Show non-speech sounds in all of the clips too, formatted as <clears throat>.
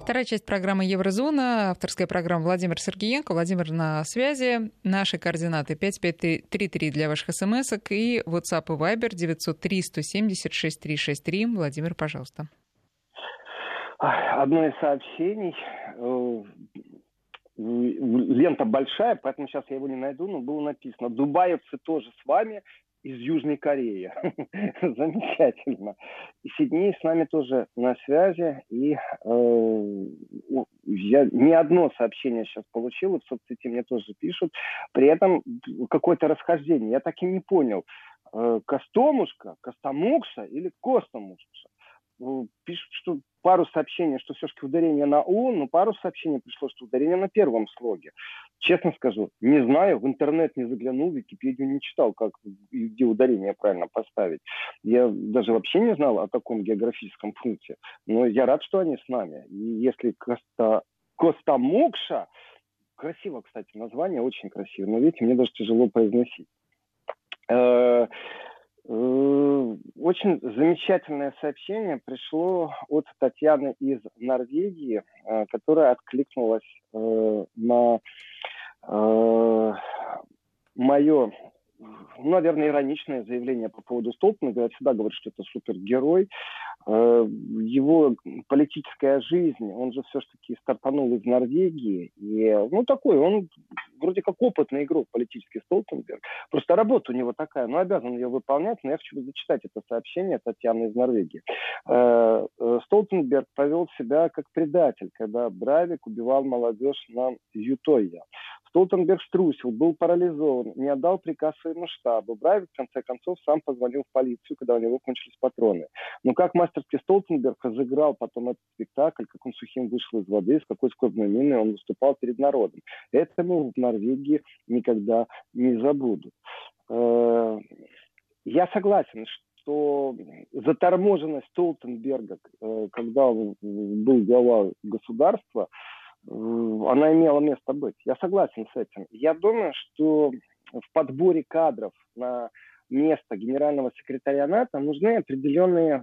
Вторая часть программы «Еврозона», авторская программа Владимир Сергеенко. Владимир на связи. Наши координаты 5533 для ваших смс и WhatsApp и Viber 903-170-6363. Владимир, пожалуйста. Одно из сообщений. Э, лента большая, поэтому сейчас я его не найду, но было написано «Дубаевцы тоже с вами, из Южной Кореи. <laughs> Замечательно. И Сидней с нами тоже на связи. И э, я не одно сообщение сейчас получил, и в соцсети мне тоже пишут. При этом какое-то расхождение. Я так и не понял. Э, Костомушка, Костомукса или Костомушка? Э, пишут, что пару сообщений, что все-таки ударение на «у», но пару сообщений пришло, что ударение на первом слоге. Честно скажу, не знаю, в интернет не заглянул, Википедию не читал, как где ударение правильно поставить. Я даже вообще не знал о таком географическом пункте, но я рад, что они с нами. И если Коста, Костомукша, красиво, кстати, название, очень красиво, но видите, мне даже тяжело произносить. Э, очень замечательное сообщение пришло от Татьяны из Норвегии, э, которая откликнулась э, на мое ну, наверное, ироничное заявление по поводу Столтенберга. Я всегда говорю, что это супергерой. Его политическая жизнь, он же все-таки стартанул из Норвегии. И, ну, такой, он вроде как опытный игрок политический Столтенберг. Просто работа у него такая, но обязан ее выполнять. Но я хочу зачитать это сообщение Татьяны из Норвегии. Э, э, Столтенберг повел себя как предатель, когда Бравик убивал молодежь на Ютойя. Столтенберг струсил, был парализован, не отдал приказ своему штабу. Брайвик, в конце концов, сам позвонил в полицию, когда у него кончились патроны. Но как мастерский Столтенберг разыграл потом этот спектакль, как он сухим вышел из воды, с какой скорбной миной он выступал перед народом. Это мы в Норвегии никогда не забудут. Э, я согласен, что заторможенность Столтенберга, э, когда он был глава государства, она имела место быть. Я согласен с этим. Я думаю, что в подборе кадров на место генерального секретаря НАТО нужны определенные, э,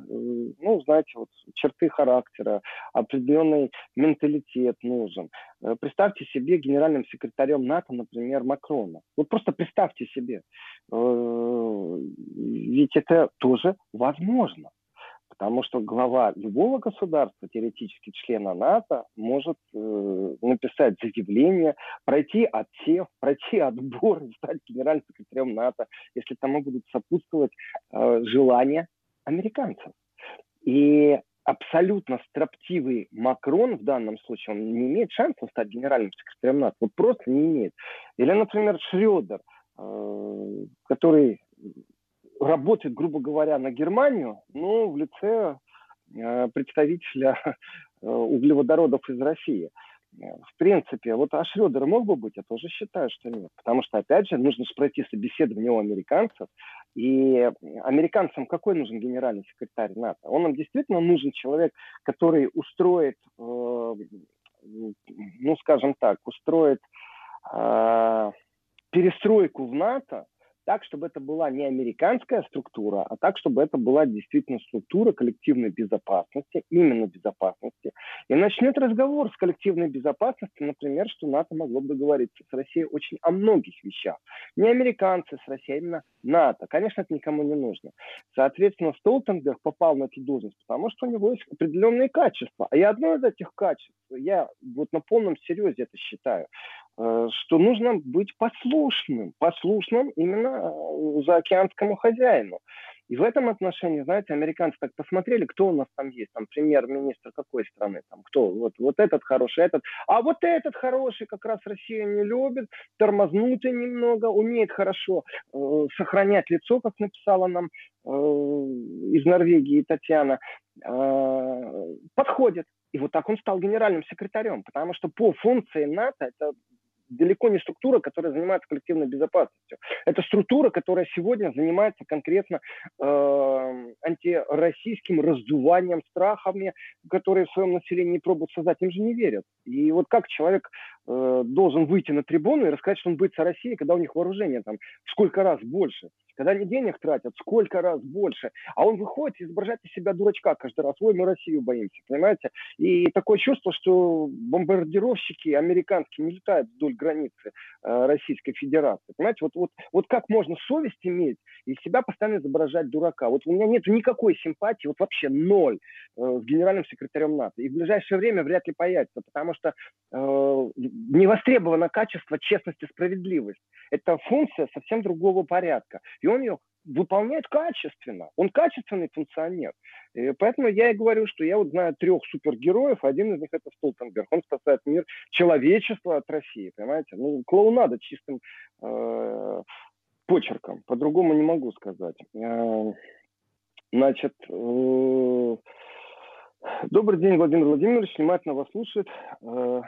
ну, знаете, вот черты характера, определенный менталитет нужен. Э, представьте себе генеральным секретарем НАТО, например, Макрона. Вот просто представьте себе. Э, ведь это тоже возможно. Потому что глава любого государства, теоретически члена НАТО, может э, написать заявление, пройти отсев, пройти отбор стать генеральным секретарем НАТО, если тому будут сопутствовать э, желания американцев. И абсолютно строптивый Макрон в данном случае, он не имеет шансов стать генеральным секретарем НАТО. Вот просто не имеет. Или, например, Шредер, э, который работает, грубо говоря, на Германию, но в лице э, представителя <laughs> э, углеводородов из России. В принципе, вот а Шредер мог бы быть, я тоже считаю, что нет. Потому что, опять же, нужно же пройти собеседование у американцев. И американцам какой нужен генеральный секретарь НАТО? Он нам действительно нужен человек, который устроит, э, ну, скажем так, устроит э, перестройку в НАТО, так, чтобы это была не американская структура, а так, чтобы это была действительно структура коллективной безопасности, именно безопасности. И начнет разговор с коллективной безопасностью, например, что НАТО могло бы договориться с Россией очень о многих вещах. Не американцы с Россией, а именно НАТО. Конечно, это никому не нужно. Соответственно, Столтенберг попал на эту должность, потому что у него есть определенные качества. И одно из этих качеств, я вот на полном серьезе это считаю, что нужно быть послушным, послушным именно э, заокеанскому хозяину. И в этом отношении, знаете, американцы так посмотрели, кто у нас там есть, там премьер-министр какой страны, там кто, вот, вот этот хороший, этот, а вот этот хороший как раз Россия не любит, тормознутый немного, умеет хорошо э, сохранять лицо, как написала нам э, из Норвегии Татьяна, э, подходит. И вот так он стал генеральным секретарем, потому что по функции НАТО это далеко не структура, которая занимается коллективной безопасностью. Это структура, которая сегодня занимается конкретно э, антироссийским раздуванием страхами, которые в своем населении пробуют создать. Им же не верят. И вот как человек э, должен выйти на трибуну и рассказать, что он боится России, когда у них вооружение там сколько раз больше. Когда они денег тратят, сколько раз больше. А он выходит и изображает из себя дурачка каждый раз. Ой, мы Россию боимся, понимаете? И такое чувство, что бомбардировщики американские не летают вдоль границы э, Российской Федерации. Понимаете, вот, вот, вот как можно совесть иметь и себя постоянно изображать дурака? Вот у меня нет никакой симпатии, вот вообще ноль э, с генеральным секретарем НАТО. И в ближайшее время вряд ли появится, потому что э, не востребовано качество, честность и справедливость. Это функция совсем другого порядка. И он ее выполняет качественно. Он качественный функционер. И поэтому я и говорю, что я вот знаю трех супергероев, один из них это Столтенберг. Он спасает мир человечества от России, понимаете? Ну, клоунада чистым э, почерком. По-другому не могу сказать. Э, значит, э, добрый день, Владимир Владимирович. Внимательно вас слушает э,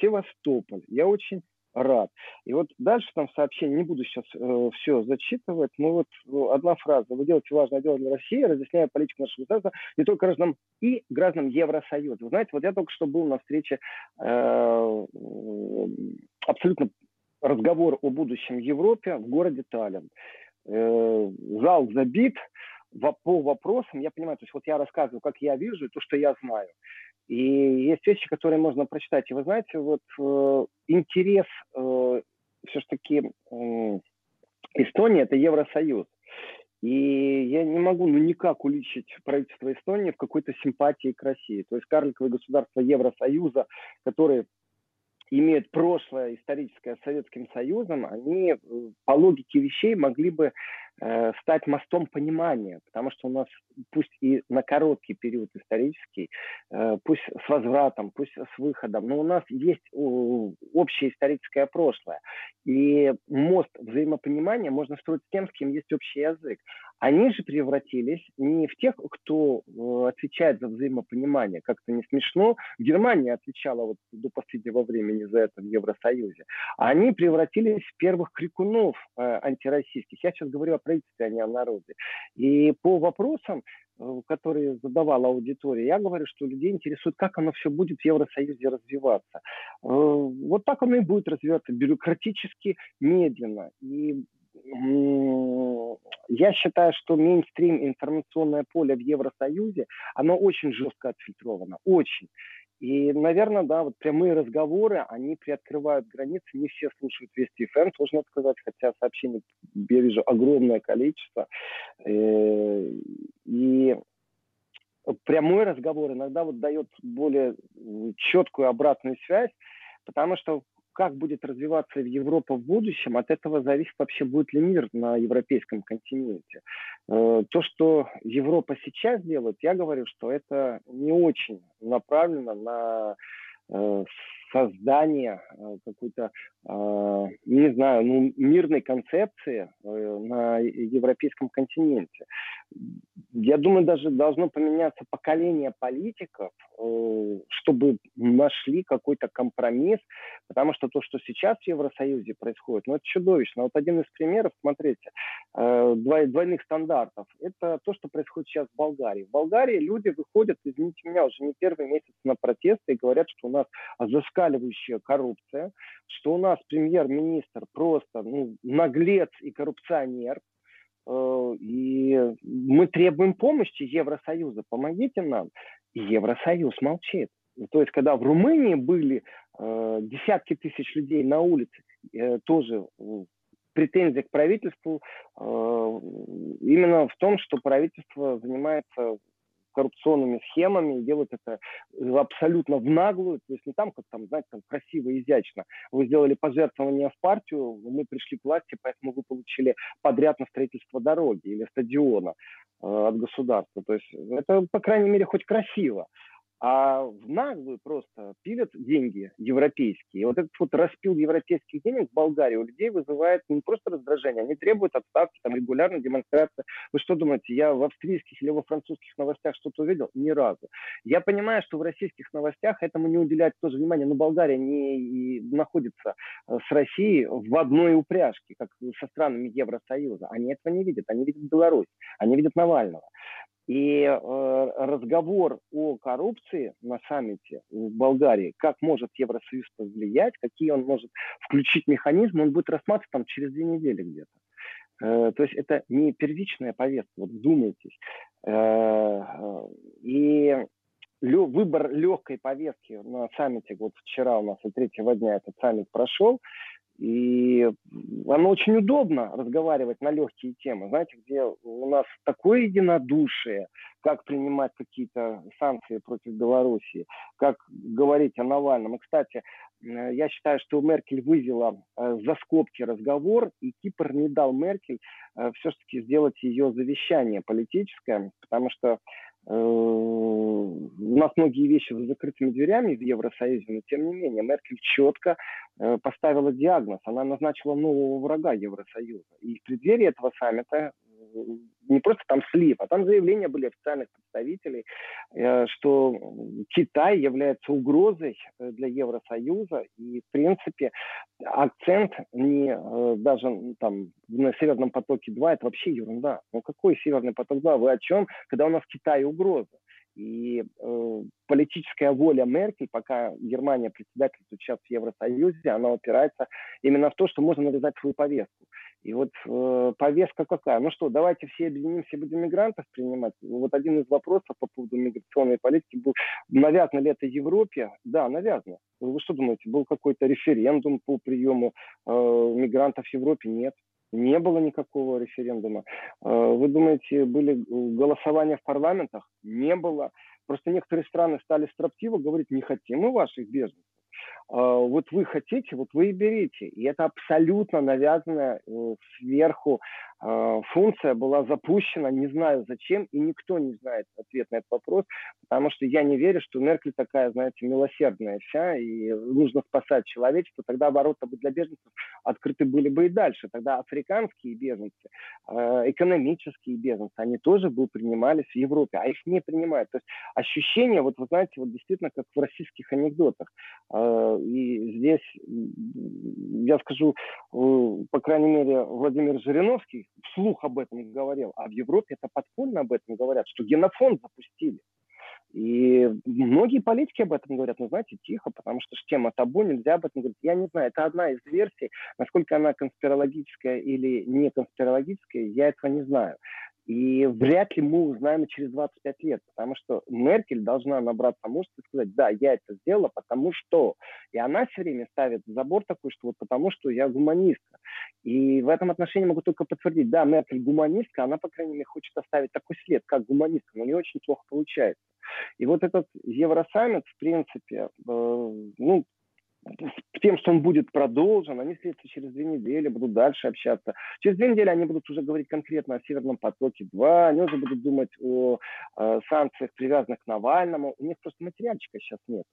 Севастополь. Я очень рад. И вот дальше там сообщение, не буду сейчас э, все зачитывать, но вот ну, одна фраза. Вы делаете важное дело для России, разъясняя политику нашего государства не только гражданам и гражданам Евросоюза. Вы знаете, вот я только что был на встрече э, абсолютно разговор о будущем Европе в городе Таллин. Э, зал забит, по вопросам, я понимаю, то есть вот я рассказываю, как я вижу, то, что я знаю. И есть вещи, которые можно прочитать. И вы знаете, вот э, интерес э, все-таки э, Эстонии – это Евросоюз. И я не могу ну, никак уличить правительство Эстонии в какой-то симпатии к России. То есть карликовые государства Евросоюза, которые имеют прошлое историческое с Советским Союзом, они э, по логике вещей могли бы Э, стать мостом понимания, потому что у нас пусть и на короткий период исторический, э, пусть с возвратом, пусть с выходом, но у нас есть общее историческое прошлое. И мост взаимопонимания можно строить с тем, с кем есть общий язык. Они же превратились не в тех, кто э, отвечает за взаимопонимание. Как-то не смешно. Германия отвечала вот до последнего времени за это в Евросоюзе. Они превратились в первых крикунов антироссийских. Я сейчас говорю о правительстве, а не о народе. И по вопросам, э, которые задавала аудитория, я говорю, что людей интересует, как оно все будет в Евросоюзе развиваться. Э, вот так оно и будет развиваться бюрократически, медленно. И я считаю, что мейнстрим информационное поле в Евросоюзе, оно очень жестко отфильтровано, очень. И, наверное, да, вот прямые разговоры, они приоткрывают границы. Не все слушают Вести ФМ, сложно сказать, хотя сообщений я вижу огромное количество. Э, и прямой разговор иногда вот дает более четкую обратную связь, потому что как будет развиваться Европа в будущем, от этого зависит вообще, будет ли мир на европейском континенте. Э, то, что Европа сейчас делает, я говорю, что это не очень направлено на э, создание э, какой-то, не знаю, ну, мирной концепции на европейском континенте я думаю, даже должно поменяться поколение политиков, э, чтобы нашли какой-то компромисс, потому что то, что сейчас в Евросоюзе происходит, ну, это чудовищно. Вот один из примеров, смотрите, э, двойных стандартов, это то, что происходит сейчас в Болгарии. В Болгарии люди выходят, извините меня, уже не первый месяц на протесты и говорят, что у нас зашкаливающая коррупция, что у нас премьер-министр просто ну, наглец и коррупционер, Э, и мы требуем помощи Евросоюза, помогите нам. И Евросоюз молчит. То есть, когда в Румынии были э, десятки тысяч людей на улице, э, тоже претензия к правительству э, именно в том, что правительство занимается коррупционными схемами и делают это э, абсолютно в наглую, то есть не там, как там, знаете, там красиво, изящно. Вы сделали пожертвование в партию, мы пришли к власти, поэтому вы получили подряд на строительство дороги или стадиона э, от государства. То есть это, по крайней мере, хоть красиво а в наглую просто пилят деньги европейские. Вот этот вот распил европейских денег в Болгарии у людей вызывает не просто раздражение, они требуют отставки, там регулярно демонстрация. Вы что думаете, я в австрийских или во французских новостях что-то увидел? Ни разу. Я понимаю, что в российских новостях этому не уделяют тоже внимания, но Болгария не находится э, с Россией в одной упряжке, как со странами Евросоюза. Они этого не видят, они видят Беларусь, они видят Навального. И э, разговор о коррупции на саммите в Болгарии, как может Евросоюз повлиять, какие он может включить механизмы, он будет рассматриваться там через две недели где-то. Э, то есть это не первичная повестка, вот вдумайтесь. Э, и выбор легкой повестки на саммите, вот вчера у нас и третьего дня этот саммит прошел, и оно очень удобно разговаривать на легкие темы, знаете, где у нас такое единодушие, как принимать какие-то санкции против Белоруссии, как говорить о Навальном. И, кстати, э, я считаю, что Меркель вывела э, за скобки разговор, и Кипр не дал Меркель э, все-таки сделать ее завещание политическое, потому что у нас многие вещи за закрытыми дверями в Евросоюзе, но тем не менее Меркель четко э, поставила диагноз. Она назначила нового врага Евросоюза. И в преддверии этого саммита не просто там слив, а там заявления были официальных представителей, э, что Китай является угрозой э, для Евросоюза, и, в принципе, акцент не э, даже там на Северном потоке-2, это вообще ерунда. Ну какой Северный поток-2? Вы о чем? Когда у нас Китай угроза. И э, политическая воля Меркель, пока Германия председательствует сейчас в Евросоюзе, она опирается именно в то, что можно навязать свою повестку. И вот э, повестка какая? Ну что, давайте все объединимся и будем мигрантов принимать. Вот один из вопросов по поводу миграционной политики был, навязано ли это Европе? Да, навязано. Вы что думаете, был какой-то референдум по приему э, мигрантов в Европе? Нет. Не было никакого референдума. Э, вы думаете, были голосования в парламентах? Не было. Просто некоторые страны стали строптиво говорить, не хотим мы ваших беженцев. А, вот вы хотите, вот вы и берите. И это абсолютно навязанная э, сверху функция была запущена, не знаю зачем, и никто не знает ответ на этот вопрос, потому что я не верю, что Меркель такая, знаете, милосердная вся, и нужно спасать человечество, тогда ворота бы для беженцев открыты были бы и дальше. Тогда африканские беженцы, а, экономические беженцы, они тоже бы принимались в Европе, а их не принимают. То есть ощущение, вот вы знаете, вот действительно как в российских анекдотах. А, и здесь, я скажу, э, по крайней мере, Владимир Жириновский, вслух об этом говорил, а в Европе это подпольно об этом говорят, что генофонд запустили. И многие политики об этом говорят, ну, знаете, тихо, потому что тема табу, нельзя об этом говорить. Я не знаю, это одна из версий. Насколько она конспирологическая или не конспирологическая, я этого не знаю. И вряд ли мы узнаем через 25 лет, потому что Меркель должна набраться мужества и сказать, да, я это сделала, потому что. И она все время ставит забор такой, что вот потому что я гуманистка. И в этом отношении могу только подтвердить, да, Меркель гуманистка, она, по крайней мере, хочет оставить такой след, как гуманистка, но не очень плохо получается. И вот этот Евросаммит, в принципе, э, ну, тем, что он будет продолжен, они встретятся через две недели, будут дальше общаться. Через две недели они будут уже говорить конкретно о Северном потоке-2, они уже будут думать о э, санкциях, привязанных к Навальному. У них просто материальчика сейчас нет.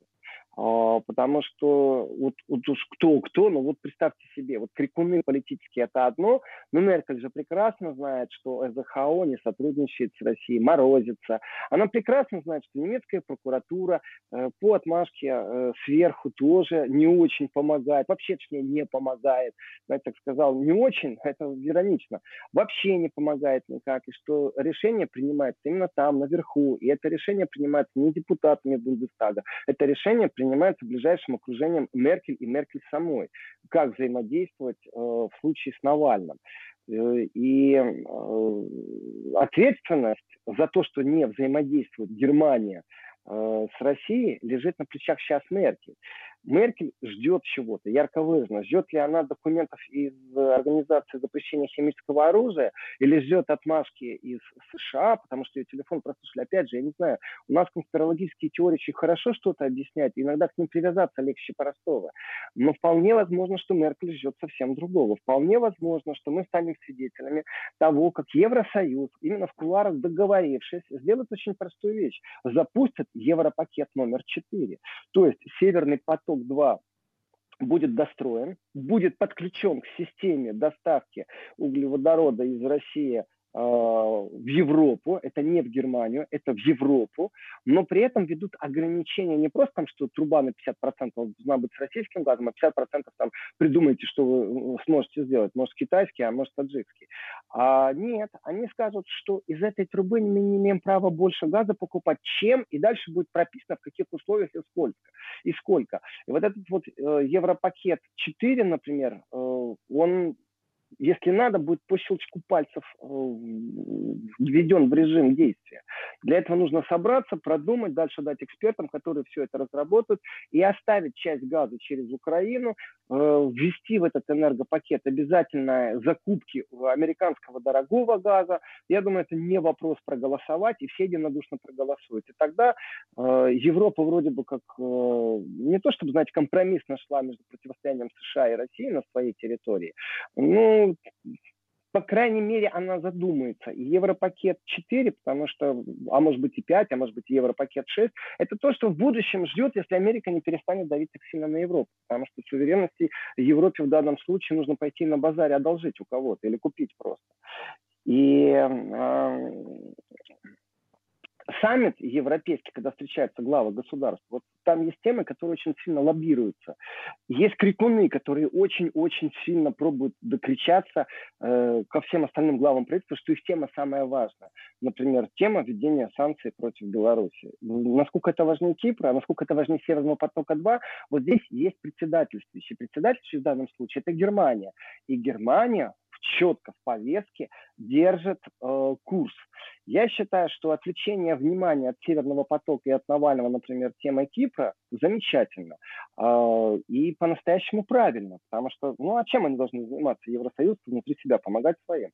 А, потому что вот, вот уж кто-кто, но вот представьте себе, вот крикуны политические это одно, но Меркель же прекрасно знает, что СЗХО не сотрудничает с Россией, морозится. Она прекрасно знает, что немецкая прокуратура э, по отмашке э, сверху тоже не очень помогает, вообще точнее не помогает. Я так сказал, не очень, <laughs> это иронично, вообще не помогает никак, и что решение принимается именно там, наверху, и это решение принимается не депутатами Бундестага, это решение принимается ближайшим окружением Меркель и Меркель самой, как взаимодействовать э, в случае с Навальным. Э, и э, ответственность за то, что не взаимодействует Германия э, с Россией, лежит на плечах сейчас Меркель. Меркель ждет чего-то, ярко выраженно. Ждет ли она документов из Организации запрещения химического оружия или ждет отмашки из США, потому что ее телефон прослушали. Опять же, я не знаю, у нас конспирологические теории очень хорошо что-то объяснять, иногда к ним привязаться легче простого. Но вполне возможно, что Меркель ждет совсем другого. Вполне возможно, что мы станем свидетелями того, как Евросоюз, именно в кулуарах договорившись, сделает очень простую вещь. Запустит Европакет номер 4. То есть Северный поток «Восток-2» будет достроен, будет подключен к системе доставки углеводорода из России в Европу, это не в Германию, это в Европу, но при этом ведут ограничения не просто там, что труба на 50% должна быть с российским газом, а 50% там придумайте, что вы сможете сделать, может китайский, а может таджикский. А нет, они скажут, что из этой трубы мы не имеем права больше газа покупать, чем, и дальше будет прописано, в каких условиях и сколько. И сколько. И вот этот вот э, Европакет 4, например, э, он если надо, будет по щелчку пальцев э, введен в режим действия. Для этого нужно собраться, продумать, дальше дать экспертам, которые все это разработают, и оставить часть газа через Украину, ввести в этот энергопакет обязательно закупки американского дорогого газа. Я думаю, это не вопрос проголосовать, и все единодушно проголосуют. И тогда э, Европа вроде бы как не то чтобы, знаете, компромисс нашла между противостоянием США и России на своей территории, ну, по крайней мере, она задумается. И Европакет 4, потому что, а может быть и 5, а может быть и Европакет 6, это то, что в будущем ждет, если Америка не перестанет давить так сильно на Европу. Потому что суверенности Европе в данном случае нужно пойти на базаре одолжить у кого-то или купить просто. И э, саммит европейский, когда встречаются главы государств, вот там есть темы, которые очень сильно лоббируются. Есть крикуны, которые очень-очень сильно пробуют докричаться э, ко всем остальным главам правительства, что их тема самая важная. Например, тема введения санкций против Беларуси. Насколько это важнее Кипра, насколько это важнее Северного потока-2, вот здесь есть председательствующий. Председательствующий в данном случае это Германия. И Германия четко в повестке держит э, курс. Я считаю, что отвлечение внимания от Северного потока и от Навального, например, темы Кипра, замечательно э, и по-настоящему правильно, потому что, ну, а чем они должны заниматься? Евросоюз внутри себя помогать своим.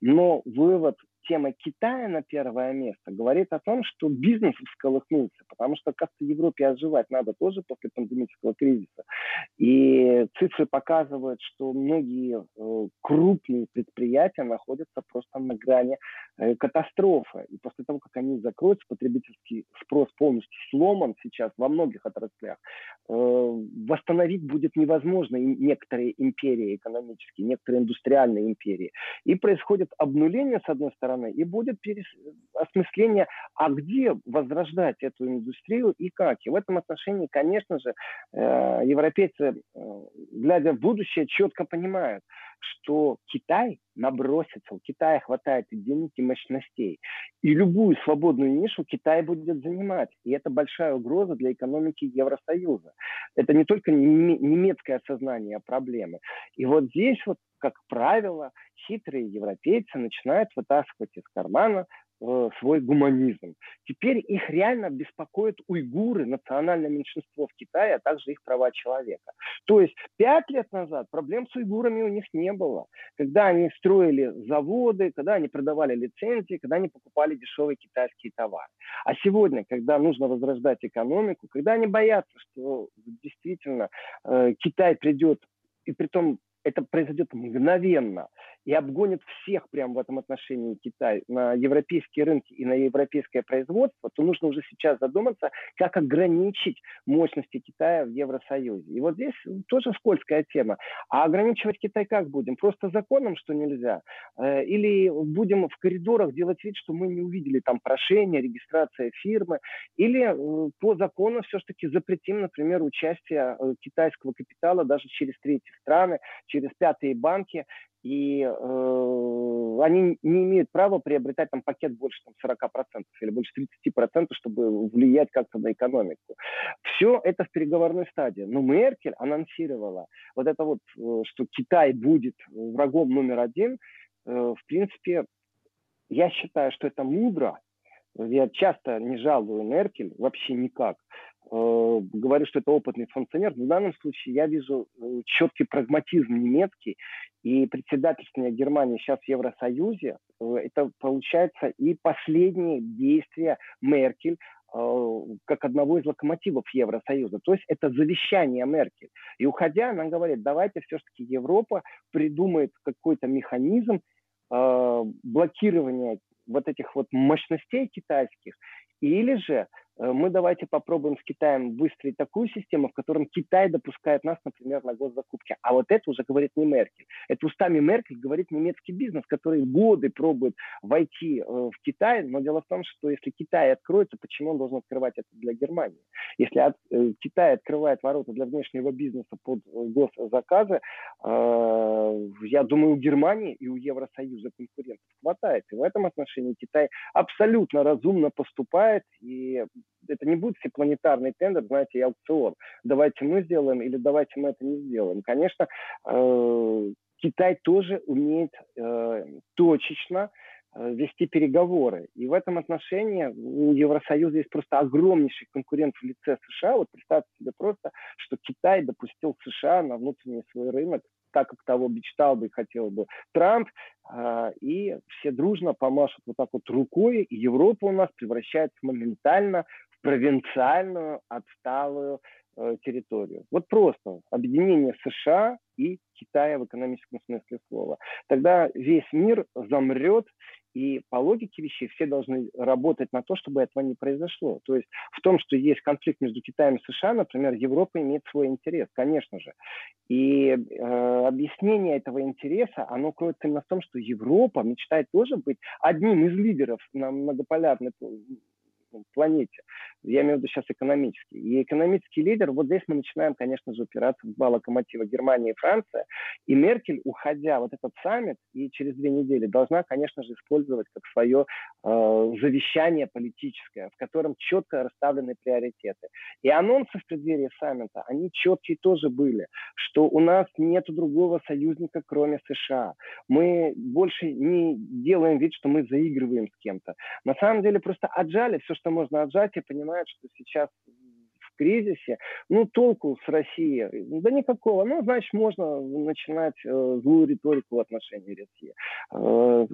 Но вывод тема Китая на первое место говорит о том, что бизнес всколыхнулся, потому что, кажется, Европе оживать надо тоже после пандемического кризиса. И цифры показывают, что многие э, крупные предприятия находятся просто на грани э, катастрофы. И после того, как они закроются, потребительский спрос полностью сломан сейчас во многих отраслях, э, восстановить будет невозможно некоторые империи экономические, некоторые индустриальные империи. И происходит обнуление, с одной стороны, и будет перес... осмысление, а где возрождать эту индустрию и как. И в этом отношении, конечно же, э, европейцы, э, глядя в будущее, четко понимают, что Китай набросится, у Китая хватает и денег, и мощностей. И любую свободную нишу Китай будет занимать. И это большая угроза для экономики Евросоюза. Это не только немецкое осознание проблемы. И вот здесь вот как правило, хитрые европейцы начинают вытаскивать из кармана свой гуманизм. Теперь их реально беспокоят уйгуры, национальное меньшинство в Китае, а также их права человека. То есть пять лет назад проблем с уйгурами у них не было. Когда они строили заводы, когда они продавали лицензии, когда они покупали дешевые китайские товары. А сегодня, когда нужно возрождать экономику, когда они боятся, что действительно э, Китай придет и при том это произойдет мгновенно и обгонит всех прямо в этом отношении Китай на европейские рынки и на европейское производство, то нужно уже сейчас задуматься, как ограничить мощности Китая в Евросоюзе. И вот здесь тоже скользкая тема. А ограничивать Китай как будем? Просто законом, что нельзя? Э, или будем в коридорах делать вид, что мы не увидели там прошение, регистрация фирмы? Или э, по закону все-таки запретим, например, участие э, китайского капитала даже через третьи страны, через пятые банки, и э, они не имеют права приобретать там пакет больше там, 40% или больше 30%, чтобы влиять как-то на экономику. Все это в переговорной стадии. Но Меркель анонсировала вот это вот, э, что Китай будет врагом номер один. Э, в принципе, я считаю, что это мудро. Я часто не жалую Меркель, вообще никак. Э, говорю, что это опытный функционер. В данном случае я вижу э, четкий прагматизм немецкий и председательствование Германии сейчас в Евросоюзе. Э, это получается и последние действия Меркель как одного из локомотивов Евросоюза. То есть это завещание Меркель. И уходя, она говорит, давайте все-таки Европа придумает какой-то механизм блокирования вот этих вот мощностей китайских или же мы давайте попробуем с Китаем выстроить такую систему, в котором Китай допускает нас, например, на госзакупки. А вот это уже говорит не Меркель. Это устами Меркель говорит немецкий бизнес, который годы пробует войти э, в Китай. Но дело в том, что если Китай откроется, почему он должен открывать это для Германии? Если от, э, Китай открывает ворота для внешнего бизнеса под госзаказы, я думаю, у Германии и у Евросоюза конкурентов хватает. И в этом отношении Китай абсолютно разумно поступает и это не будет всепланетарный тендер, знаете, и аукцион. Давайте мы сделаем или давайте мы это не сделаем. Конечно, э, Китай тоже умеет э, точечно э, вести переговоры. И в этом отношении у Евросоюза есть просто огромнейший конкурент в лице США. Вот представьте себе просто, что Китай допустил США на внутренний свой рынок так, как того мечтал бы и хотел бы Трамп, а, и все дружно помашут вот так вот рукой, и Европа у нас превращается моментально в провинциальную, отсталую э, территорию. Вот просто объединение США и Китая в экономическом смысле слова. Тогда весь мир замрет, и по логике вещей все должны работать на то, чтобы этого не произошло. То есть в том, что есть конфликт между Китаем и США, например, Европа имеет свой интерес, конечно же. И э, объяснение этого интереса, оно кроется именно в том, что Европа мечтает тоже быть одним из лидеров на многополярной планете. Я имею в виду сейчас экономический. И экономический лидер, вот здесь мы начинаем, конечно же, упираться в два локомотива Германия и Франция. И Меркель, уходя вот этот саммит, и через две недели должна, конечно же, использовать как свое э, завещание политическое, в котором четко расставлены приоритеты. И анонсы в преддверии саммита, они четкие тоже были, что у нас нет другого союзника, кроме США. Мы больше не делаем вид, что мы заигрываем с кем-то. На самом деле просто отжали все, что можно отжать, и понимают, что сейчас в кризисе, ну, толку с Россией, да никакого. Ну, значит, можно начинать э, злую риторику в отношении России. Э,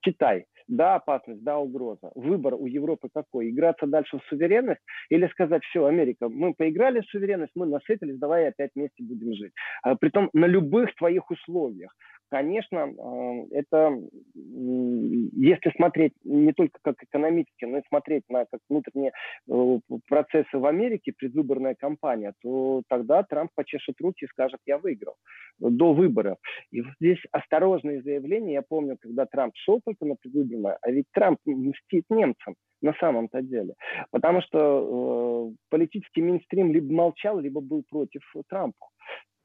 Китай. Да, опасность, да, угроза. Выбор у Европы какой? Играться дальше в суверенность или сказать, все, Америка, мы поиграли в суверенность, мы насытились, давай опять вместе будем жить. А, притом на любых твоих условиях конечно, э, это, если смотреть не только как экономически, но и смотреть на как внутренние э, процессы в Америке, предвыборная кампания, то тогда Трамп почешет руки и скажет, я выиграл до выборов. И вот здесь осторожные заявления. Я помню, когда Трамп шел только на предвыборное, а ведь Трамп мстит немцам на самом-то деле. Потому что э, политический мейнстрим либо молчал, либо был против Трампа.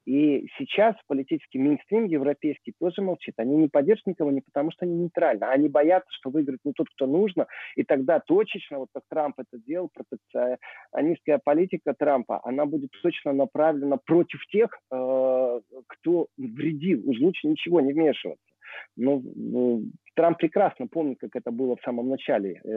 И сейчас политический мейнстрим европейский тоже молчит. Они не поддерживают никого не потому, что они нейтральны, а они боятся, что выиграет не тот, кто нужно, и тогда точечно, вот как Трамп это делал, протекционистская политика Трампа, она будет точно направлена против тех, э, кто вредил. Уж лучше ничего не вмешиваться. Но ну, Трамп прекрасно помнит, как это было в самом начале э,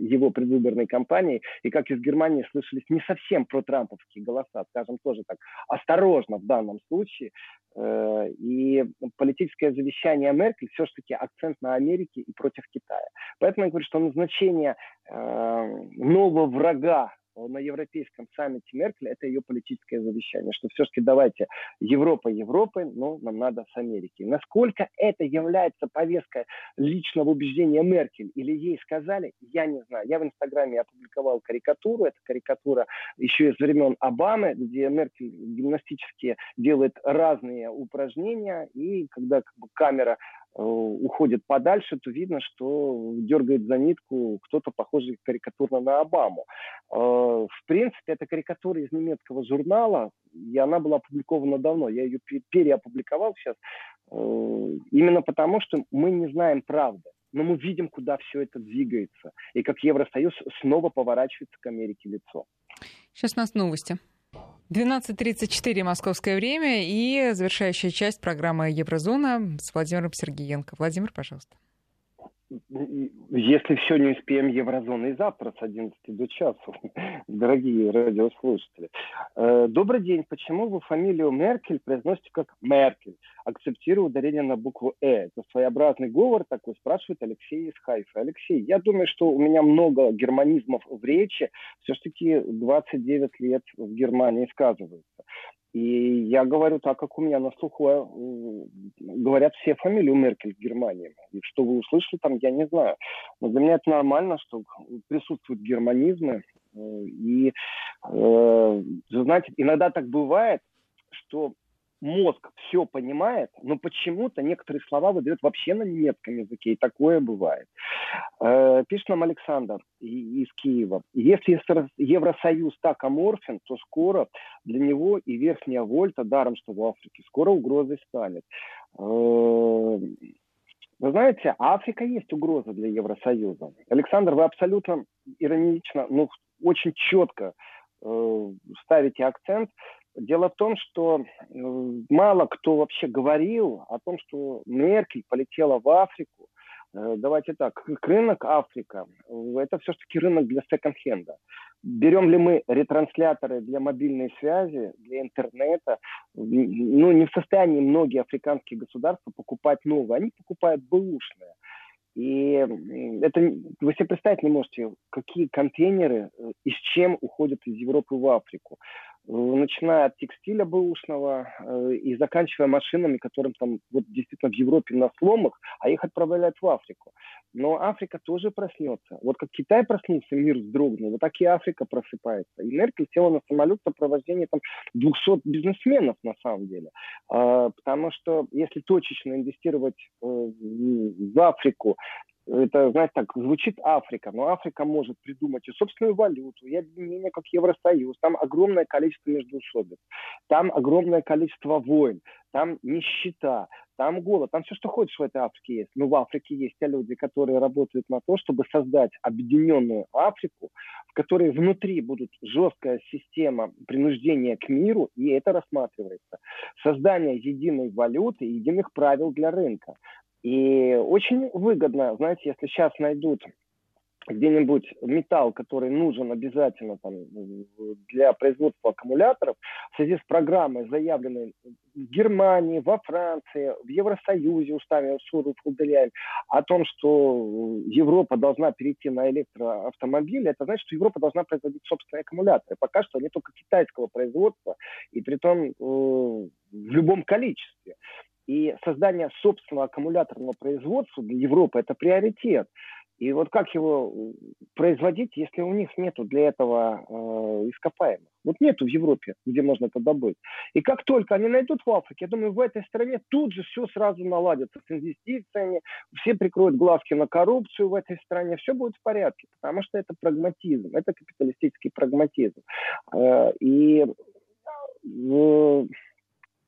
его предвыборной кампании, и как из Германии слышались не совсем протрамповские голоса, скажем тоже так, осторожно в данном случае. Э, и политическое завещание Меркель все-таки акцент на Америке и против Китая. Поэтому я говорю, что назначение э, нового врага на европейском саммите Меркель, это ее политическое завещание, что все-таки давайте Европа Европы, но нам надо с Америки. Насколько это является повесткой личного убеждения Меркель или ей сказали, я не знаю. Я в Инстаграме опубликовал карикатуру, это карикатура еще из времен Обамы, где Меркель гимнастически делает разные упражнения, и когда как бы, камера уходит подальше, то видно, что дергает за нитку кто-то похожий карикатурно на Обаму. Э, в принципе, это карикатура из немецкого журнала, и она была опубликована давно. Я ее переопубликовал сейчас, э, именно потому, что мы не знаем правды. Но мы видим, куда все это двигается, и как Евросоюз снова поворачивается к Америке лицо. Сейчас у нас новости. 12.34 московское время и завершающая часть программы «Еврозона» с Владимиром Сергеенко. Владимир, пожалуйста. Если все не успеем еврозоны и завтра с 11 до часу, <laughs> дорогие радиослушатели. Э, добрый день. Почему вы фамилию Меркель произносите как Меркель, акцептируя ударение на букву «э»? Это своеобразный говор такой, спрашивает Алексей из Хайфа. Алексей, я думаю, что у меня много германизмов в речи. Все-таки 29 лет в Германии сказываются. И я говорю так, как у меня на слуху э, говорят все фамилии Меркель в Германии. И что вы услышали там, я не знаю. Но для меня это нормально, что присутствуют германизмы. И, знаете, иногда так бывает, что мозг все понимает, но почему-то некоторые слова выдает вообще на немецком языке, и такое бывает. Э, пишет нам Александр из Киева. Если Евросоюз так аморфен, то скоро для него и верхняя вольта, даром что в Африке, скоро угрозой станет. Э, вы знаете, Африка есть угроза для Евросоюза. Александр, вы абсолютно иронично, ну, очень четко э, ставите акцент Дело в том, что э, мало кто вообще говорил о том, что Меркель полетела в Африку. Э, давайте так, рынок Африка – это все-таки рынок для секонд-хенда. Берем ли мы ретрансляторы для мобильной связи, для интернета? Ну, не в состоянии многие африканские государства покупать новые. Они покупают бэушные. И это вы себе представить не можете, какие контейнеры э, и с чем уходят из Европы в Африку начиная от текстиля бэушного э, и заканчивая машинами, которым там вот действительно в Европе на сломах, а их отправляют в Африку. Но Африка тоже проснется. Вот как Китай проснулся, мир вздрогнул, вот так и Африка просыпается. И Меркель села на самолет в сопровождении там 200 бизнесменов на самом деле. А, потому что если точечно инвестировать э, в Африку это, знаете, так звучит Африка, но Африка может придумать и собственную валюту, и объединение как Евросоюз. Там огромное количество междоусобиц, там огромное количество войн, там нищета, там голод, там все, что хочешь в этой Африке есть. Но в Африке есть те люди, которые работают на то, чтобы создать объединенную Африку, в которой внутри будет жесткая система принуждения к миру, и это рассматривается. Создание единой валюты, единых правил для рынка. И очень выгодно, знаете, если сейчас найдут где-нибудь металл, который нужен обязательно там, для производства аккумуляторов, в связи с программой, заявленной в Германии, во Франции, в Евросоюзе устами Суру Фулделяем, о том, что Европа должна перейти на электроавтомобили, это значит, что Европа должна производить собственные аккумуляторы. Пока что они только китайского производства, и при том э, в любом количестве. И создание собственного аккумуляторного производства для Европы – это приоритет. И вот как его э, производить, если у них нету для этого э, ископаемых? Вот нету в Европе, где можно это добыть. И как только они найдут в Африке, я думаю, в этой стране тут же все сразу наладится с инвестициями, все прикроют глазки на коррупцию в этой стране, все будет в порядке, потому что это прагматизм, это капиталистический прагматизм. Э, и э,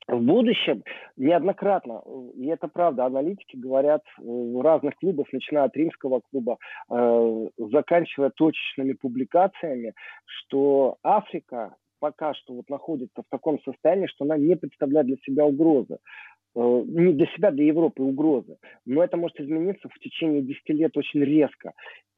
в будущем неоднократно, и это правда, аналитики говорят в разных клубах, начиная от римского клуба, э, заканчивая точечными публикациями, что Африка пока что вот находится в таком состоянии, что она не представляет для себя угрозы. Э, не для себя, для Европы угрозы. Но это может измениться в течение 10 лет очень резко.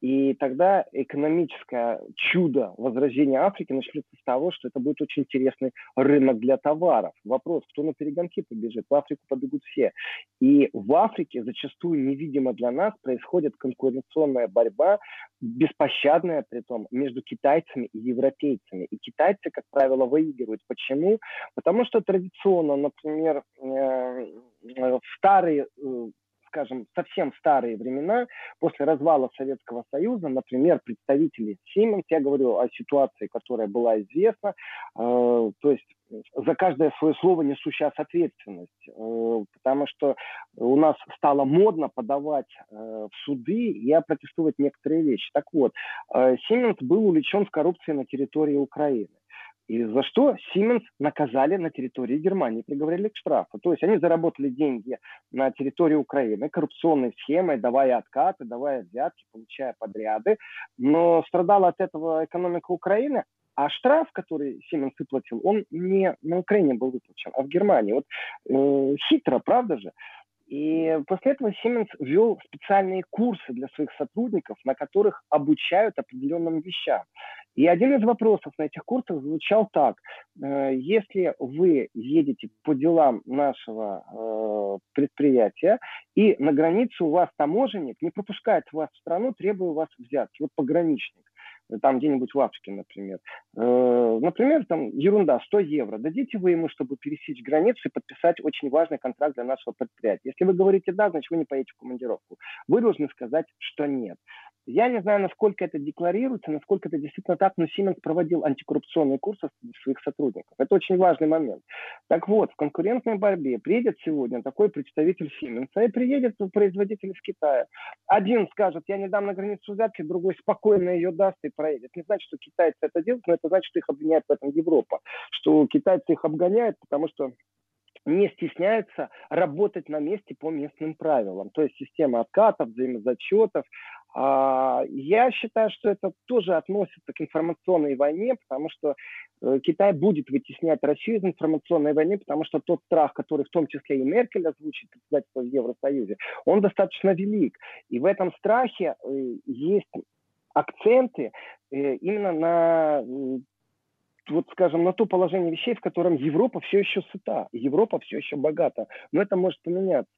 И тогда экономическое чудо возрождения Африки начнется с того, что это будет очень интересный рынок для товаров. Вопрос, кто на перегонки побежит? В Африку побегут все. И в Африке зачастую невидимо для нас происходит конкуренционная борьба, беспощадная при том, между китайцами и европейцами. И китайцы, как правило, выигрывают. Почему? Потому что традиционно, например, э, в старые э, скажем, совсем старые времена, после развала Советского Союза, например, представители Siemens, я говорю о ситуации, которая была известна, э, то есть за каждое свое слово несу сейчас ответственность, э, потому что у нас стало модно подавать э, в суды и опротестовать некоторые вещи. Так вот, Siemens был увлечен в коррупции на территории Украины. И за что Siemens наказали на территории Германии, приговорили к штрафу. То есть они заработали деньги на территории Украины коррупционной схемой, давая откаты, давая взятки, получая подряды. Но страдала от этого экономика Украины, а штраф, который Siemens выплатил, он не на Украине был выплачен, а в Германии. Вот э, хитро, правда же? И после этого Siemens ввел специальные курсы для своих сотрудников, на которых обучают определенным вещам. И один из вопросов на этих курсах звучал так. Э, если вы едете по делам нашего э, предприятия, и на границе у вас таможенник не пропускает вас в страну, требуя у вас взятки, вот пограничник, там где-нибудь в Африке, например. Э, например, там ерунда, 100 евро. Дадите вы ему, чтобы пересечь границу и подписать очень важный контракт для нашего предприятия. Если вы говорите «да», значит вы не поедете в командировку. Вы должны сказать, что «нет». Я не знаю, насколько это декларируется, насколько это действительно так, но Siemens проводил антикоррупционные курсы своих сотрудников. Это очень важный момент. Так вот, в конкурентной борьбе приедет сегодня такой представитель Siemens, и приедет производитель из Китая. Один скажет, я не дам на границу взятки, другой спокойно ее даст и проедет. Не значит, что китайцы это делают, но это значит, что их обвиняет в этом Европа. Что китайцы их обгоняют, потому что не стесняются работать на месте по местным правилам. То есть система откатов, взаимозачетов. А, я считаю, что это тоже относится к информационной войне, потому что э, Китай будет вытеснять Россию из информационной войны, потому что тот страх, который в том числе и Меркель озвучит, председательство в Евросоюзе, он достаточно велик. И в этом страхе э, есть акценты э, именно на вот, скажем, на то положение вещей, в котором Европа все еще сыта, Европа все еще богата. Но это может поменяться.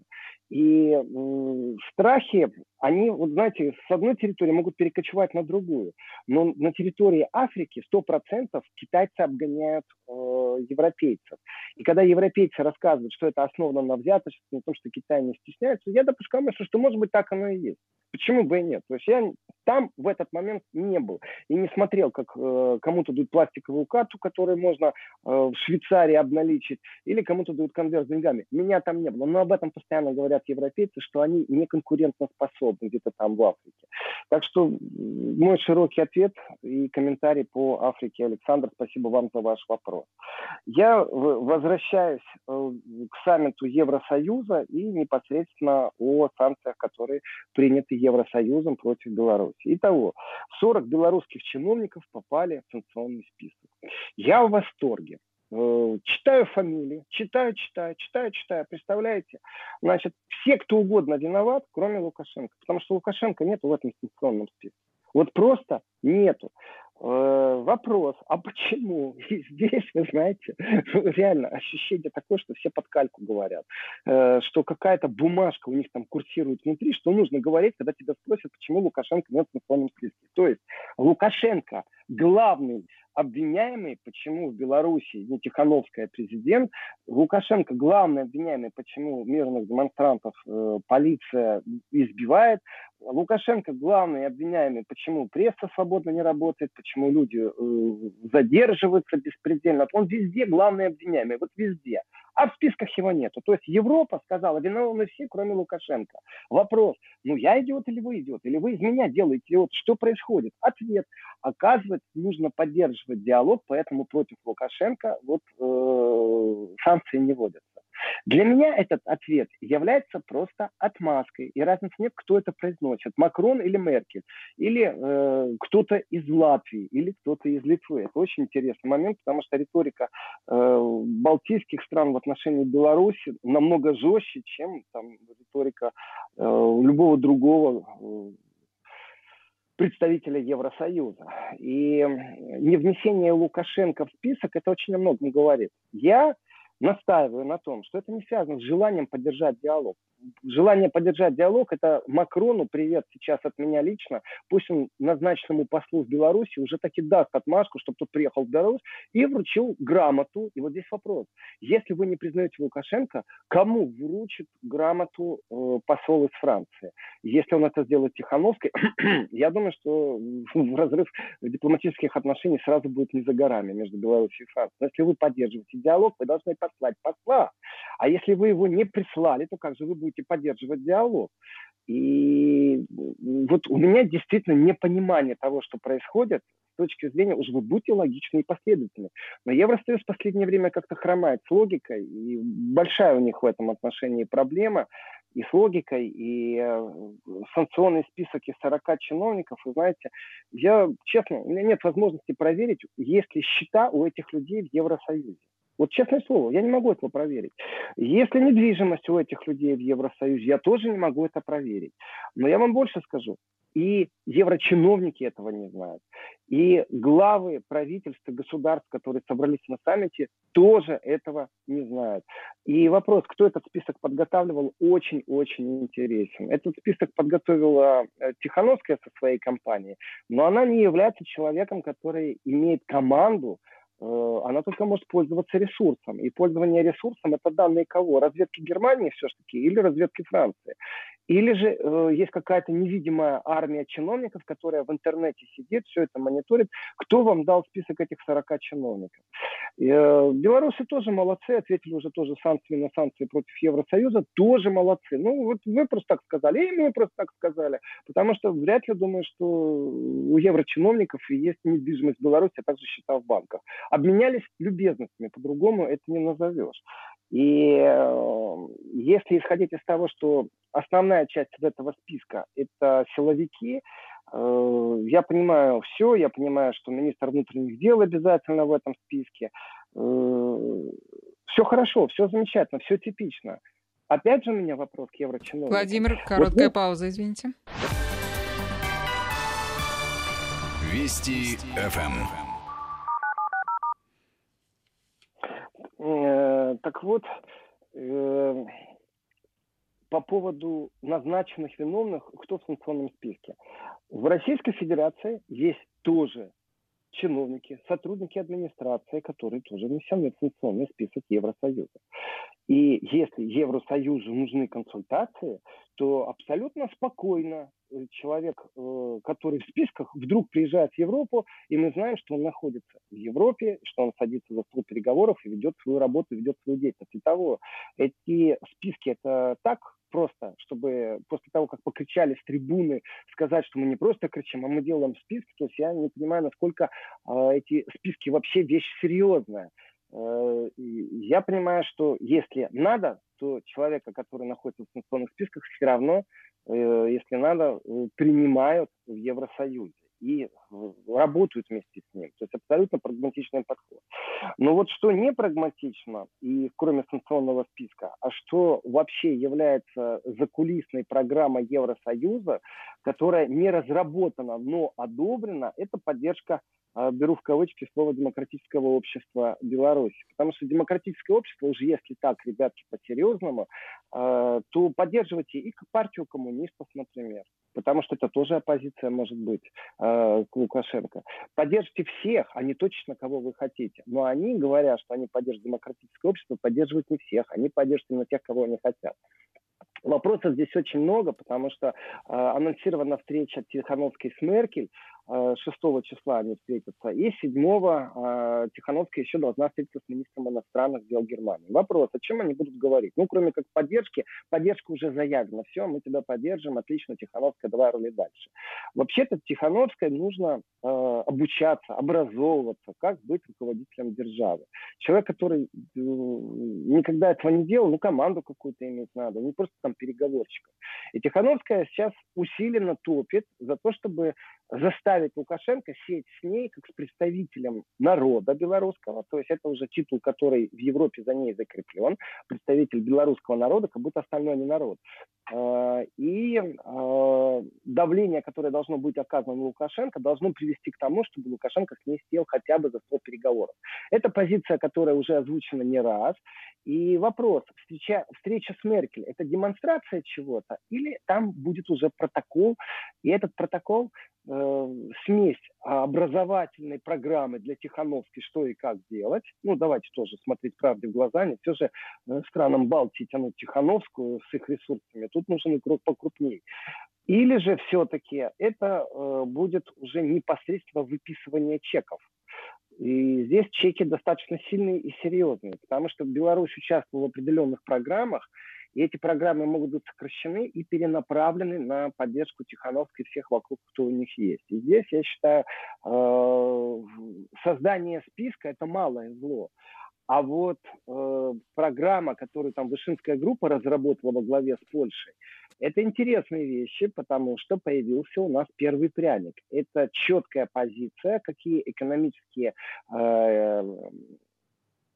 И э, страхи, они, вот знаете, с одной территории могут перекочевать на другую. Но на территории Африки 100% китайцы обгоняют э, европейцев. И когда европейцы рассказывают, что это основано на взяточестве, на том, что Китай не стесняется, я допускаю мысль, что, может быть, так оно и есть. Почему бы и нет? То есть я там в этот момент не был и не смотрел, как э, кому-то дают пластиковую карту, которую можно э, в Швейцарии обналичить, или кому-то дают конверт с деньгами. Меня там не было. Но об этом постоянно говорят европейцы, что они не конкурентоспособны где-то там в Африке. Так что мой широкий ответ и комментарий по Африке. Александр, спасибо вам за ваш вопрос. Я возвращаюсь э, к саммиту Евросоюза и непосредственно о санкциях, которые приняты Евросоюзом против Беларуси. Итого, 40 белорусских чиновников попали в санкционный список. Я в восторге. Э, читаю фамилии, читаю, читаю, читаю, читаю. Представляете? Значит, все, кто угодно виноват, кроме Лукашенко. Потому что Лукашенко нет в этом санкционном списке. Вот просто нету. Э, вопрос, а почему? И здесь, вы знаете, <laughs> реально ощущение такое, что все под кальку говорят, э, что какая-то бумажка у них там курсирует внутри, что нужно говорить, когда тебя спросят, почему Лукашенко нет в национальном списке. То есть Лукашенко главный обвиняемый, почему в Беларуси не Тихановская президент, Лукашенко главный обвиняемый, почему мирных демонстрантов э, полиция избивает, Лукашенко главный обвиняемый, почему пресса свободно не работает, почему люди э, задерживаются беспредельно. Он везде главный обвиняемый, вот везде. А в списках его нету. То есть Европа сказала, виновны все, кроме Лукашенко. Вопрос, ну я идиот или вы идиот? Или вы из меня делаете идиот? Что происходит? Ответ. Оказывается, нужно поддерживать диалог, поэтому против Лукашенко вот э, санкции не вводятся. Для меня этот ответ является просто отмазкой. И разницы нет, кто это произносит. Макрон или Меркель. Или э, кто-то из Латвии. Или кто-то из Литвы. Это очень интересный момент, потому что риторика э, балтийских стран в отношении Беларуси намного жестче, чем там, риторика э, любого другого э, представителя Евросоюза. И невнесение Лукашенко в список это очень о многом говорит. Я настаиваю на том, что это не связано с желанием поддержать диалог желание поддержать диалог, это Макрону привет сейчас от меня лично. Пусть он назначенному послу в Беларуси уже таки даст отмашку, чтобы тот приехал в Беларусь и вручил грамоту. И вот здесь вопрос. Если вы не признаете Лукашенко, кому вручит грамоту э, посол из Франции? Если он это сделает Тихановской, <clears throat> я думаю, что <laughs> разрыв дипломатических отношений сразу будет не за горами между Беларусью и Францией. Но если вы поддерживаете диалог, вы должны послать посла. А если вы его не прислали, то как же вы будете поддерживать диалог? И вот у меня действительно непонимание того, что происходит, с точки зрения, уже вы будьте логичны и последовательны. Но Евросоюз в последнее время как-то хромает с логикой, и большая у них в этом отношении проблема и с логикой, и э, санкционный список из 40 чиновников, вы знаете, я, честно, у меня нет возможности проверить, есть ли счета у этих людей в Евросоюзе. Вот честное слово, я не могу этого проверить. Если недвижимость у этих людей в Евросоюзе, я тоже не могу это проверить. Но я вам больше скажу. И еврочиновники этого не знают. И главы правительств государств, которые собрались на саммите, тоже этого не знают. И вопрос, кто этот список подготавливал, очень-очень интересен. Этот список подготовила э, Тихановская со своей компанией, но она не является человеком, который имеет команду, она только может пользоваться ресурсом. И пользование ресурсом – это данные кого? Разведки Германии все-таки или разведки Франции? Или же э, есть какая-то невидимая армия чиновников, которая в интернете сидит, все это мониторит. Кто вам дал список этих 40 чиновников? Э, белорусы тоже молодцы, ответили уже тоже санкции на санкции против Евросоюза, тоже молодцы. Ну, вот вы просто так сказали, и мы просто так сказали. Потому что вряд ли думаю, что у еврочиновников есть недвижимость в Беларуси, а также счета в банках. Обменялись любезностями, по-другому это не назовешь. И э, если исходить из того, что основная часть этого списка – это силовики, э, я понимаю все, я понимаю, что министр внутренних дел обязательно в этом списке. Э, все хорошо, все замечательно, все типично. Опять же у меня вопрос к еврочиновникам. Владимир, короткая вот, пауза, извините. Вести ФМ. Э, так вот, э, по поводу назначенных виновных, кто в санкционном списке. В Российской Федерации есть тоже чиновники, сотрудники администрации, которые тоже внесены в санкционный список Евросоюза. И если Евросоюзу нужны консультации, то абсолютно спокойно э, человек, э, который в списках, вдруг приезжает в Европу, и мы знаем, что он находится в Европе, что он садится за стол переговоров и ведет свою работу, ведет свою деятельность. И того, эти списки это так просто, чтобы после того, как покричали с трибуны, сказать, что мы не просто кричим, а мы делаем списки, то есть я не понимаю, насколько э, эти списки вообще вещь серьезная. Э, я понимаю, что если надо, то человека, который находится в санкционных списках, все равно, э, если надо, э, принимают в Евросоюзе и работают вместе с ним. То есть абсолютно прагматичный подход. Но вот что не прагматично, и кроме санкционного списка, а что вообще является закулисной программой Евросоюза, которая не разработана, но одобрена, это поддержка беру в кавычки слово демократического общества Беларуси. Потому что демократическое общество, уже если так, ребятки, по-серьезному, а, то поддерживайте и партию коммунистов, например, потому что это тоже оппозиция может быть а, к Лукашенко. Поддержите всех, а не точно кого вы хотите. Но они, говорят, что они поддерживают демократическое общество, поддерживают не всех, они поддерживают именно тех, кого они хотят. Вопросов здесь очень много, потому что э, анонсирована встреча Тихановской с Меркель, 6 э, числа они встретятся, и 7 э, Тихановская еще должна встретиться с министром иностранных дел Германии. Вопрос, о чем они будут говорить? Ну, кроме как поддержки, поддержка уже заявлена. Все, мы тебя поддержим, отлично, Тихановская, давай рули дальше. Вообще-то Тихановской нужно э, обучаться, образовываться, как быть руководителем державы. Человек, который э, никогда этого не делал, ну, команду какую-то иметь надо, не просто там переговорщиков. И Тихановская сейчас усиленно топит за то, чтобы заставить Лукашенко сеять с ней как с представителем народа белорусского, то есть это уже титул, который в Европе за ней закреплен, представитель белорусского народа, как будто остальное не народ. А, и а, давление, которое должно быть оказано на Лукашенко, должно привести к тому, чтобы Лукашенко с ней сел хотя бы за стол переговоров. Это позиция, которая уже озвучена не раз. И вопрос, встреча, встреча с Меркель, это демонстрация чего-то или там будет уже протокол, и этот протокол э, смесь образовательной программы для Тихановской, что и как делать. Ну, давайте тоже смотреть правде в глаза. Не все же э, странам Балтии тянуть Тихановскую с их ресурсами. Тут нужен игрок покрупнее. Или же все-таки это э, будет уже непосредственно выписывание чеков. И здесь чеки достаточно сильные и серьезные, потому что Беларусь участвовала в определенных программах, и эти программы могут быть сокращены и перенаправлены на поддержку Тихановской всех вокруг, кто у них есть. И здесь, я считаю, э, создание списка – это малое зло. А вот э, программа, которую там Вышинская группа разработала во главе с Польшей, это интересные вещи, потому что появился у нас первый пряник. Это четкая позиция, какие экономические э,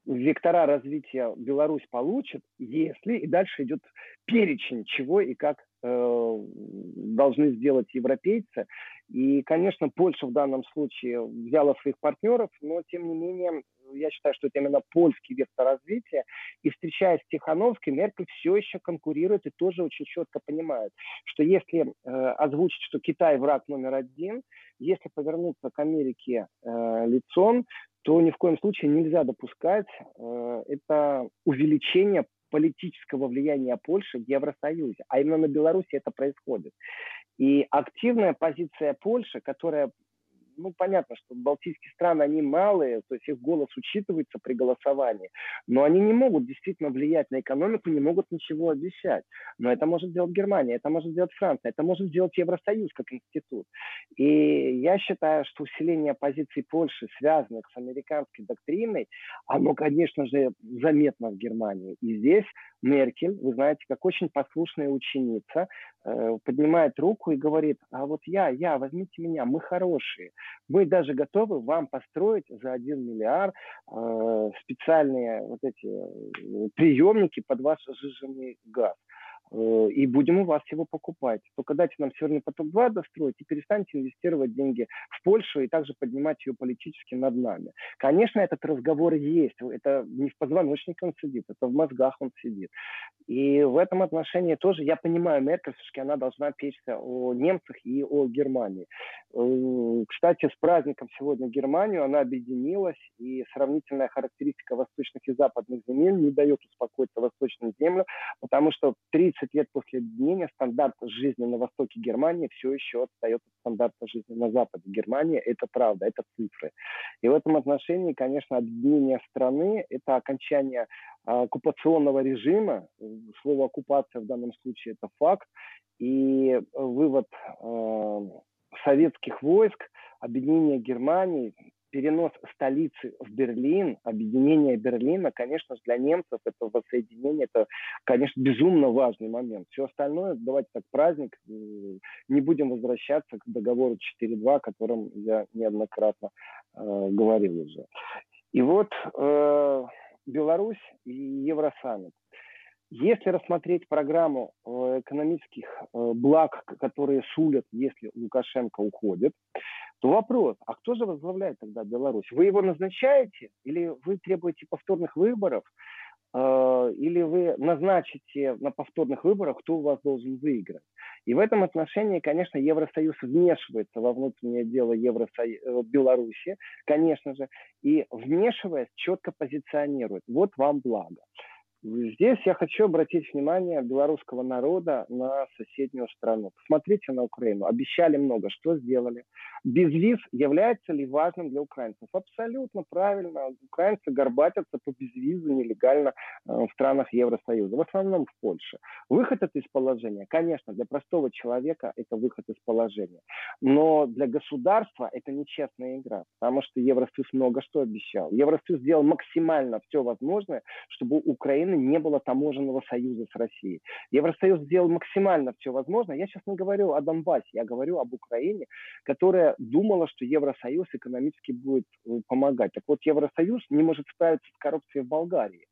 вектора развития Беларусь получит, если и дальше идет перечень чего и как э, должны сделать европейцы. И, конечно, Польша в данном случае взяла своих партнеров, но, тем не менее, я считаю, что это именно польский вектор развития. И встречаясь с Тихановской, Меркель все еще конкурирует и тоже очень четко понимает, что если э, озвучить, что Китай враг номер один, если повернуться к Америке э, лицом, то ни в коем случае нельзя допускать э, это увеличение политического влияния Польши в Евросоюзе, а именно на Беларуси это происходит. И активная позиция Польши, которая ну, понятно, что балтийские страны, они малые, то есть их голос учитывается при голосовании, но они не могут действительно влиять на экономику, не могут ничего обещать. Но это может сделать Германия, это может сделать Франция, это может сделать Евросоюз как институт. И я считаю, что усиление позиций Польши, связанных с американской доктриной, оно, конечно же, заметно в Германии. И здесь Меркель, вы знаете, как очень послушная ученица, э, поднимает руку и говорит, а вот я, я, возьмите меня, мы хорошие. Мы даже готовы вам построить за 1 миллиард э, специальные вот эти э, приемники под ваш сжиженный газ. Э, и будем у вас его покупать. Только дайте нам Северный поток-2 достроить и перестаньте инвестировать деньги в Польшу и также поднимать ее политически над нами. Конечно, этот разговор есть. Это не в позвоночнике он сидит, это в мозгах он сидит. И в этом отношении тоже я понимаю Меркель, все-таки она должна печься о немцах и о Германии. Э, кстати, с праздником сегодня Германию она объединилась, и сравнительная характеристика восточных и западных земель не дает успокоиться восточным землям, потому что 30 30 лет после объединения стандарт жизни на востоке Германии все еще отстает от стандарта жизни на западе Германии. Это правда, это цифры. И в этом отношении, конечно, объединение страны – это окончание а, оккупационного режима. Слово оккупация в данном случае – это факт. И вывод э, советских войск, объединение Германии, перенос столицы в Берлин, объединение Берлина, конечно же, для немцев это воссоединение, это, конечно, безумно важный момент. Все остальное, давайте так, праздник, не будем возвращаться к договору 4.2, о котором я неоднократно э, говорил уже. И вот э, Беларусь и Евросаммит. Если рассмотреть программу э, экономических э, благ, которые сулят, если Лукашенко уходит, то вопрос, а кто же возглавляет тогда Беларусь? Вы его назначаете или вы требуете повторных выборов? Э, или вы назначите на повторных выборах, кто у вас должен выиграть. И в этом отношении, конечно, Евросоюз вмешивается во внутреннее дело Евросоюза, Беларуси, конечно же, и вмешиваясь, четко позиционирует. Вот вам благо. Здесь я хочу обратить внимание белорусского народа на соседнюю страну. Посмотрите на Украину. Обещали много, что сделали. Безвиз является ли важным для украинцев? Абсолютно правильно. Украинцы горбатятся по безвизу нелегально э, в странах Евросоюза, в основном в Польше. Выход это из положения, конечно, для простого человека это выход из положения. Но для государства это нечестная игра, потому что Евросоюз много что обещал. Евросоюз сделал максимально все возможное, чтобы Украина Украины не было таможенного союза с Россией. Евросоюз сделал максимально все возможное. Я сейчас не говорю о Донбассе, я говорю об Украине, которая думала, что Евросоюз экономически будет э, помогать. Так вот, Евросоюз не может справиться с коррупцией в Болгарии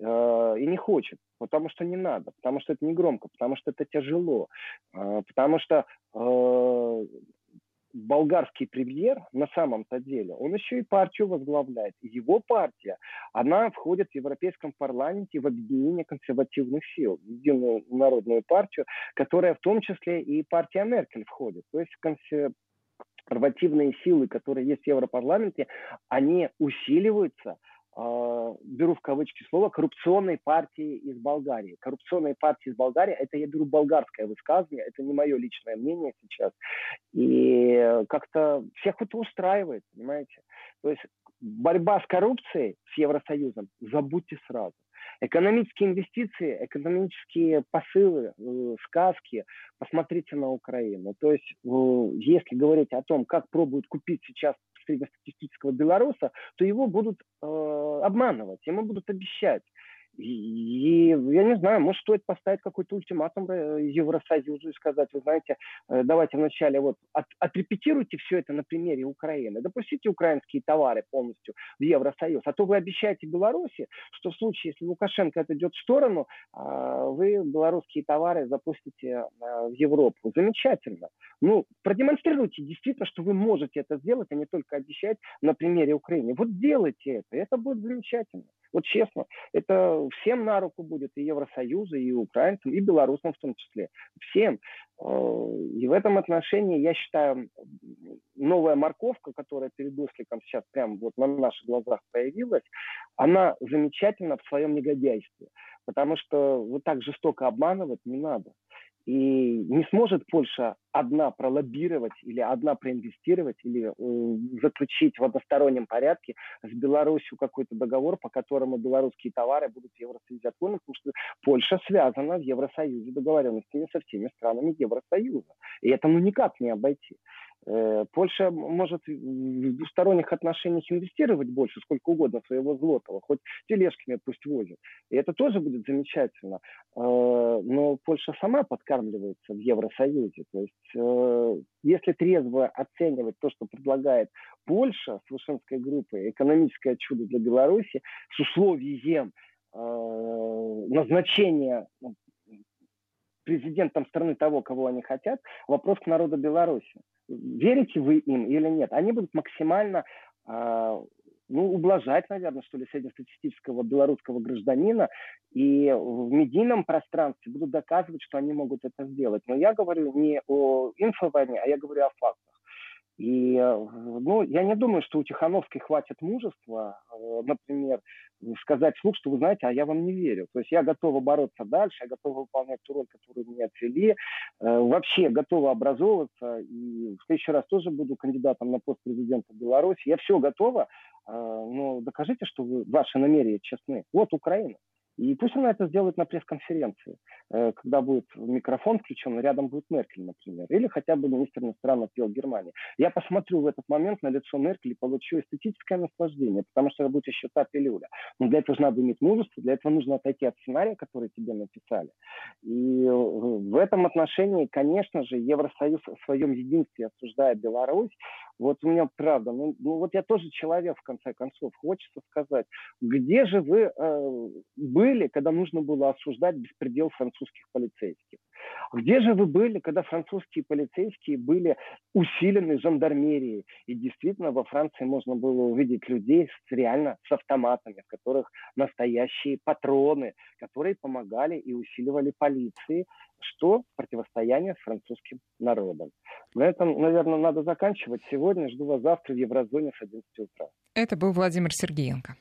э, и не хочет, потому что не надо, потому что это не громко, потому что это тяжело, э, потому что болгарский премьер на самом-то деле, он еще и партию возглавляет. Его партия, она входит в Европейском парламенте в объединение консервативных сил, в Единую народную партию, которая в том числе и партия Меркель входит. То есть консервативные силы, которые есть в Европарламенте, они усиливаются – беру в кавычки слово, коррупционной партии из Болгарии. Коррупционные партии из Болгарии, это я беру болгарское высказывание, это не мое личное мнение сейчас. И как-то всех это устраивает, понимаете? То есть борьба с коррупцией с Евросоюзом, забудьте сразу. Экономические инвестиции, экономические посылы, э, сказки, посмотрите на Украину. То есть, э, если говорить о том, как пробуют купить сейчас среднестатистического белоруса, то его будут э, обманывать, ему будут обещать. И, я не знаю, может, стоит поставить какой-то ультиматум э, Евросоюзу и сказать, вы знаете, э, давайте вначале вот от, отрепетируйте все это на примере Украины, допустите украинские товары полностью в Евросоюз, а то вы обещаете Беларуси, что в случае, если Лукашенко отойдет в сторону, а, вы белорусские товары запустите а, в Европу. Замечательно. Ну, продемонстрируйте действительно, что вы можете это сделать, а не только обещать на примере Украины. Вот делайте это, это будет замечательно. Вот честно, это всем на руку будет, и Евросоюзу, и украинцам, и белорусам в том числе. Всем. Э, и в этом отношении, я считаю, новая морковка, которая перед Осликом сейчас прямо вот на наших глазах появилась, она замечательна в своем негодяйстве. Потому что вот так жестоко обманывать не надо. И не сможет Польша одна пролоббировать или одна проинвестировать или э, заключить в одностороннем порядке с Беларусью какой-то договор, по которому белорусские товары будут в Евросоюзе отклонены, потому что Польша связана в Евросоюзе договоренностями со всеми странами Евросоюза. И это ну никак не обойти. Э, Польша может в двусторонних отношениях инвестировать больше, сколько угодно своего злотого, хоть тележками пусть возят. И это тоже будет замечательно. Э, но Польша сама подкармливается в Евросоюзе. То есть, э, если трезво оценивать то, что предлагает Польша с Вышинской группой, экономическое чудо для Беларуси, с условием назначения президентом страны того, кого они хотят, вопрос к народу Беларуси верите вы им или нет, они будут максимально э, ну, ублажать, наверное, что ли, среднестатистического белорусского гражданина и в медийном пространстве будут доказывать, что они могут это сделать. Но я говорю не о инфовойне, а я говорю о фактах. И, ну, я не думаю, что у Тихановской хватит мужества, э, например, сказать вслух, что вы знаете, а я вам не верю. То есть я готова бороться дальше, я готова выполнять ту роль, которую мне отвели, э, вообще готова образовываться. И в следующий раз тоже буду кандидатом на пост президента Беларуси. Я все готова, э, но докажите, что вы, ваши намерения честны. Вот Украина. И пусть она это сделает на пресс-конференции, э, когда будет микрофон включен, рядом будет Меркель, например, или хотя бы министр иностранных дел Германии. Я посмотрю в этот момент на лицо Меркель и получу эстетическое наслаждение, потому что это будет еще та пилюля. Но для этого надо иметь мужество, для этого нужно отойти от сценария, который тебе написали. И в этом отношении, конечно же, Евросоюз в своем единстве осуждая Беларусь, вот у меня правда, ну, ну вот я тоже человек, в конце концов, хочется сказать, где же вы э, были, когда нужно было осуждать беспредел французских полицейских? Где же вы были, когда французские полицейские были усилены жандармерией? И действительно во Франции можно было увидеть людей с, реально с автоматами, в которых настоящие патроны, которые помогали и усиливали полиции, что противостояние с французским народом. На этом, наверное, надо заканчивать. Сегодня жду вас завтра в Еврозоне с 11 утра. Это был Владимир Сергеенко.